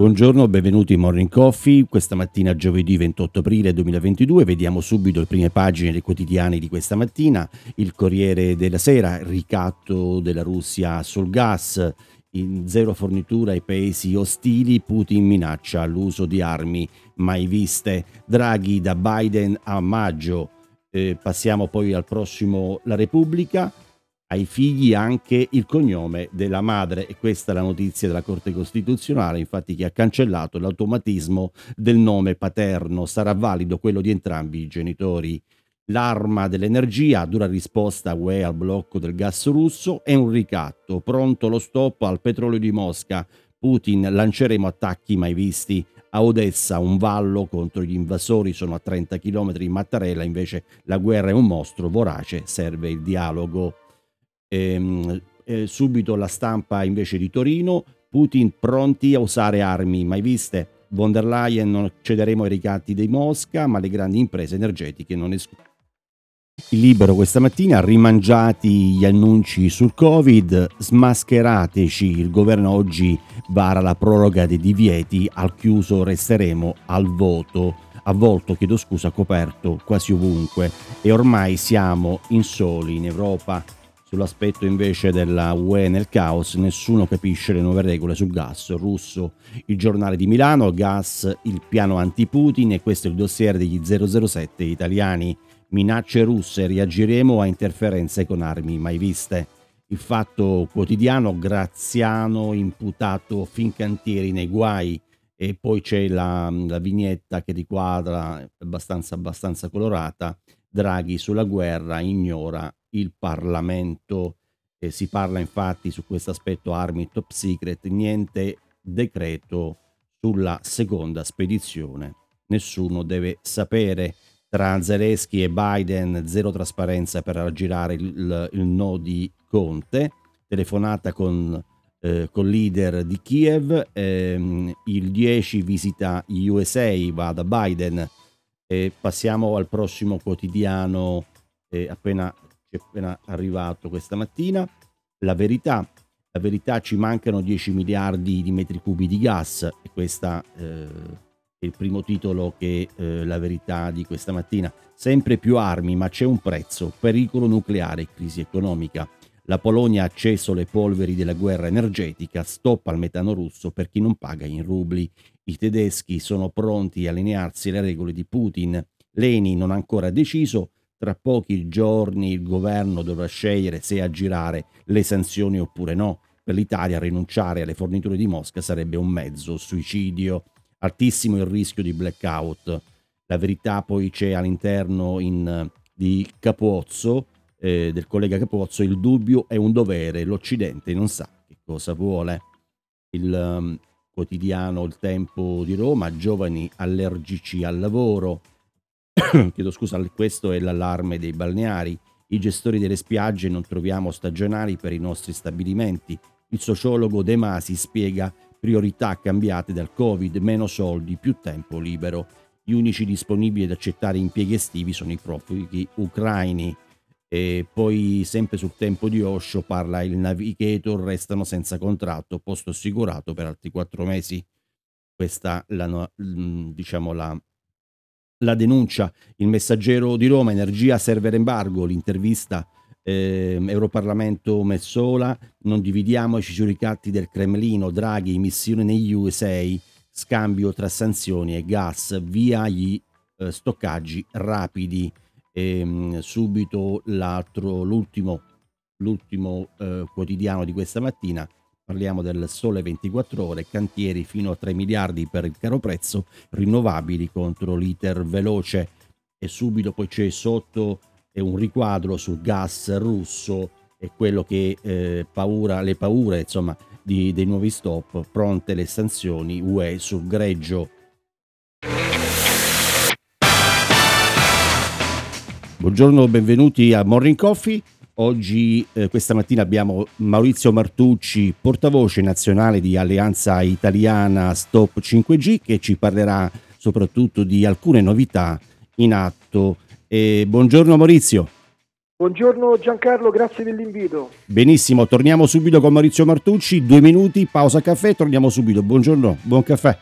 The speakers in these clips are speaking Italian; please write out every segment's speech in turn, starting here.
Buongiorno, benvenuti in Morning Coffee. Questa mattina, giovedì 28 aprile 2022, vediamo subito le prime pagine dei quotidiani di questa mattina. Il Corriere della Sera, ricatto della Russia sul gas, in zero fornitura ai paesi ostili, Putin minaccia l'uso di armi mai viste. Draghi da Biden a maggio. Eh, passiamo poi al prossimo La Repubblica ai figli anche il cognome della madre e questa è la notizia della Corte Costituzionale, infatti che ha cancellato l'automatismo del nome paterno, sarà valido quello di entrambi i genitori. L'arma dell'energia, dura risposta UE al blocco del gas russo, è un ricatto, pronto lo stop al petrolio di Mosca. Putin lanceremo attacchi mai visti. A Odessa un vallo contro gli invasori sono a 30 km in Mattarella, invece la guerra è un mostro vorace, serve il dialogo. Ehm, eh, subito la stampa invece di Torino, Putin pronti a usare armi mai viste. Von der Leyen non cederemo ai ricatti dei Mosca, ma le grandi imprese energetiche non escludono. Il libero questa mattina, rimangiati gli annunci sul Covid, smascherateci, il governo oggi vara la proroga dei divieti, al chiuso resteremo al voto, avvolto, chiedo scusa, coperto quasi ovunque e ormai siamo in soli in Europa Sull'aspetto invece della UE nel caos, nessuno capisce le nuove regole sul gas russo. Il giornale di Milano, gas, il piano anti-Putin e questo è il dossier degli 007 italiani. Minacce russe, reagiremo a interferenze con armi mai viste. Il fatto quotidiano, Graziano imputato Fincantieri nei guai e poi c'è la, la vignetta che riquadra, abbastanza, abbastanza colorata, Draghi sulla guerra ignora il Parlamento. Eh, si parla infatti su questo aspetto armi top secret, niente decreto sulla seconda spedizione. Nessuno deve sapere. Tra Zelensky e Biden zero trasparenza per aggirare il, il no di Conte. Telefonata con eh, col leader di Kiev. Ehm, il 10 visita USA, va da Biden. E passiamo al prossimo quotidiano eh, appena ci è appena arrivato questa mattina. La verità, la verità ci mancano 10 miliardi di metri cubi di gas e questo eh, è il primo titolo che eh, la verità di questa mattina. Sempre più armi, ma c'è un prezzo, pericolo nucleare, crisi economica. La Polonia ha acceso le polveri della guerra energetica, stop al metano russo per chi non paga in rubli. I tedeschi sono pronti a allinearsi alle regole di Putin. Leni non ha ancora deciso, tra pochi giorni il governo dovrà scegliere se aggirare le sanzioni oppure no. Per l'Italia rinunciare alle forniture di Mosca sarebbe un mezzo suicidio. Altissimo il rischio di blackout. La verità poi c'è all'interno in, di Capozzo, eh, del collega Capozzo, il dubbio è un dovere, l'Occidente non sa che cosa vuole. Il um, quotidiano Il Tempo di Roma, giovani allergici al lavoro, chiedo scusa, questo è l'allarme dei balneari. I gestori delle spiagge non troviamo stagionali per i nostri stabilimenti. Il sociologo De Masi spiega priorità cambiate dal Covid, meno soldi, più tempo libero. Gli unici disponibili ad accettare impieghi estivi sono i profughi ucraini. E poi, sempre sul tempo di Osho, parla il navigator, restano senza contratto, posto assicurato per altri quattro mesi. Questa è la, diciamo, la la denuncia, il messaggero di Roma, energia server embargo, l'intervista eh, Europarlamento Messola, non dividiamoci sui ricatti del Cremlino, Draghi, missione negli USA, scambio tra sanzioni e gas, via gli eh, stoccaggi rapidi. E, ehm, subito l'altro, l'ultimo, l'ultimo eh, quotidiano di questa mattina, Parliamo del sole 24 ore, cantieri fino a 3 miliardi per il caro prezzo, rinnovabili contro l'iter veloce e subito poi c'è sotto un riquadro sul gas russo e quello che eh, paura, le paure insomma, di, dei nuovi stop, pronte le sanzioni UE sul greggio. Buongiorno, benvenuti a Morning Coffee. Oggi, eh, questa mattina, abbiamo Maurizio Martucci, portavoce nazionale di Alleanza Italiana Stop 5G, che ci parlerà soprattutto di alcune novità in atto. E buongiorno Maurizio. Buongiorno Giancarlo, grazie dell'invito. Benissimo, torniamo subito con Maurizio Martucci, due minuti, pausa caffè, torniamo subito. Buongiorno, buon caffè.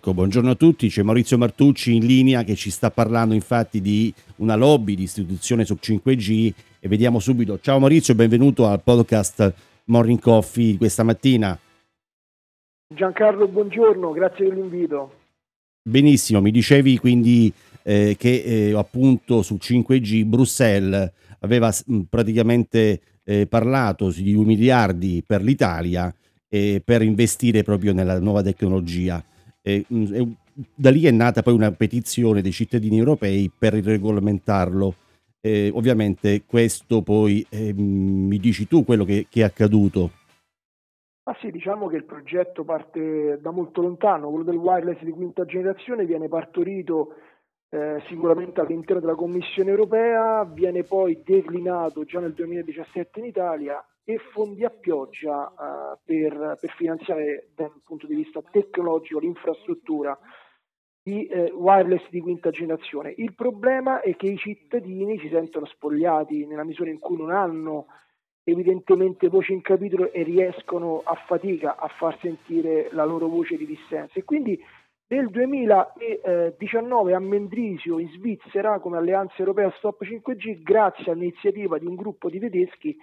Ecco, buongiorno a tutti, c'è Maurizio Martucci in linea che ci sta parlando infatti di una lobby di istituzione su 5G e vediamo subito. Ciao Maurizio, benvenuto al podcast Morning Coffee questa mattina. Giancarlo, buongiorno, grazie dell'invito. Benissimo, mi dicevi quindi eh, che eh, appunto su 5G Bruxelles aveva mh, praticamente eh, parlato di 2 miliardi per l'Italia per investire proprio nella nuova tecnologia. E, e, da lì è nata poi una petizione dei cittadini europei per regolamentarlo. Eh, ovviamente questo poi eh, mi dici tu quello che, che, è accaduto. Ah sì, diciamo che il progetto parte da molto lontano, quello del wireless di quinta generazione viene partorito eh, sicuramente all'interno della Commissione europea, viene poi declinato già nel 2017 in Italia e fondi a pioggia uh, per, per, finanziare dal punto di vista tecnologico l'infrastruttura di eh, wireless di quinta generazione. Il problema è che i cittadini si sentono spogliati nella misura in cui non hanno evidentemente voce in capitolo e riescono a fatica a far sentire la loro voce di dissenso. E quindi nel 2019 a Mendrisio in Svizzera, come Alleanza Europea Stop 5G, grazie all'iniziativa di un gruppo di tedeschi,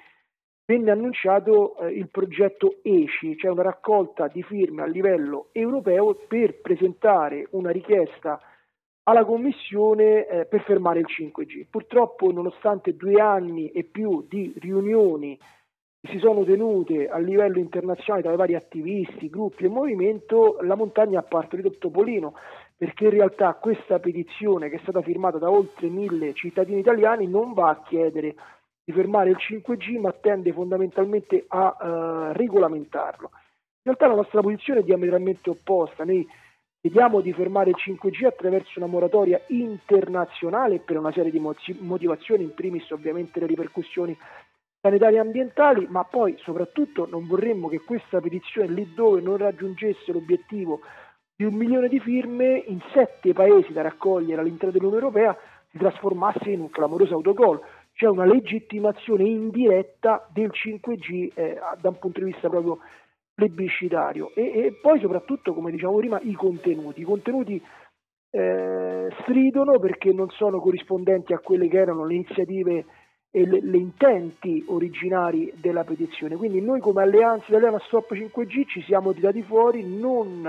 venne annunciato eh, il progetto ECI, cioè una raccolta di firme a livello europeo per presentare una richiesta alla Commissione eh, per fermare il 5G. Purtroppo, nonostante due anni e più di riunioni che si sono tenute a livello internazionale tra i vari attivisti, gruppi e movimento, la montagna ha partorito topolino, perché in realtà questa petizione che è stata firmata da oltre mille cittadini italiani non va a chiedere di fermare il 5G, ma tende fondamentalmente a uh, regolamentarlo. In realtà la nostra posizione è diametralmente opposta. Noi chiediamo di fermare il 5G attraverso una moratoria internazionale per una serie di motivazioni, in primis ovviamente le ripercussioni sanitarie e ambientali, ma poi soprattutto non vorremmo che questa petizione lì dove non raggiungesse l'obiettivo di un milione di firme in sette paesi da raccogliere all'interno dell'Unione Europea si trasformasse in un clamoroso autogol c'è una legittimazione indiretta del 5G eh, da un punto di vista proprio plebiscitario. E, e, poi soprattutto come diciamo prima i contenuti. I contenuti eh, stridono perché non sono corrispondenti a quelle che erano le iniziative e le, le intenti originari della petizione. Quindi noi come alleanza italiana Stop 5G ci siamo tirati fuori non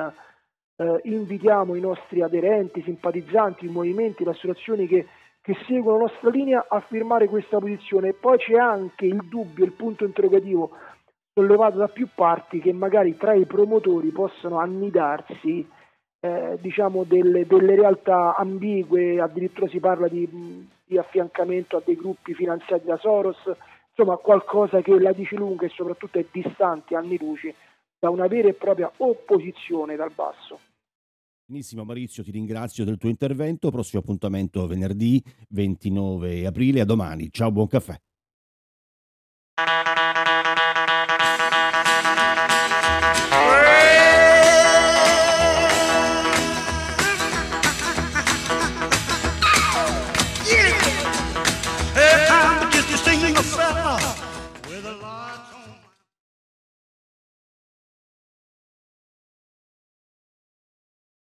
eh, invitiamo i nostri aderenti, simpatizzanti, i movimenti, le associazioni che che seguono la nostra linea a firmare questa posizione. E poi c'è anche il dubbio, il punto interrogativo sollevato da più parti che magari tra i promotori possano annidarsi eh, diciamo delle, delle, realtà ambigue, addirittura si parla di, di, affiancamento a dei gruppi finanziati da Soros, insomma qualcosa che la dice lunga e soprattutto è distante anni luci da una vera e propria opposizione dal basso. Benissimo Maurizio, ti ringrazio del tuo intervento, prossimo appuntamento venerdì 29 aprile, a domani, ciao, buon caffè.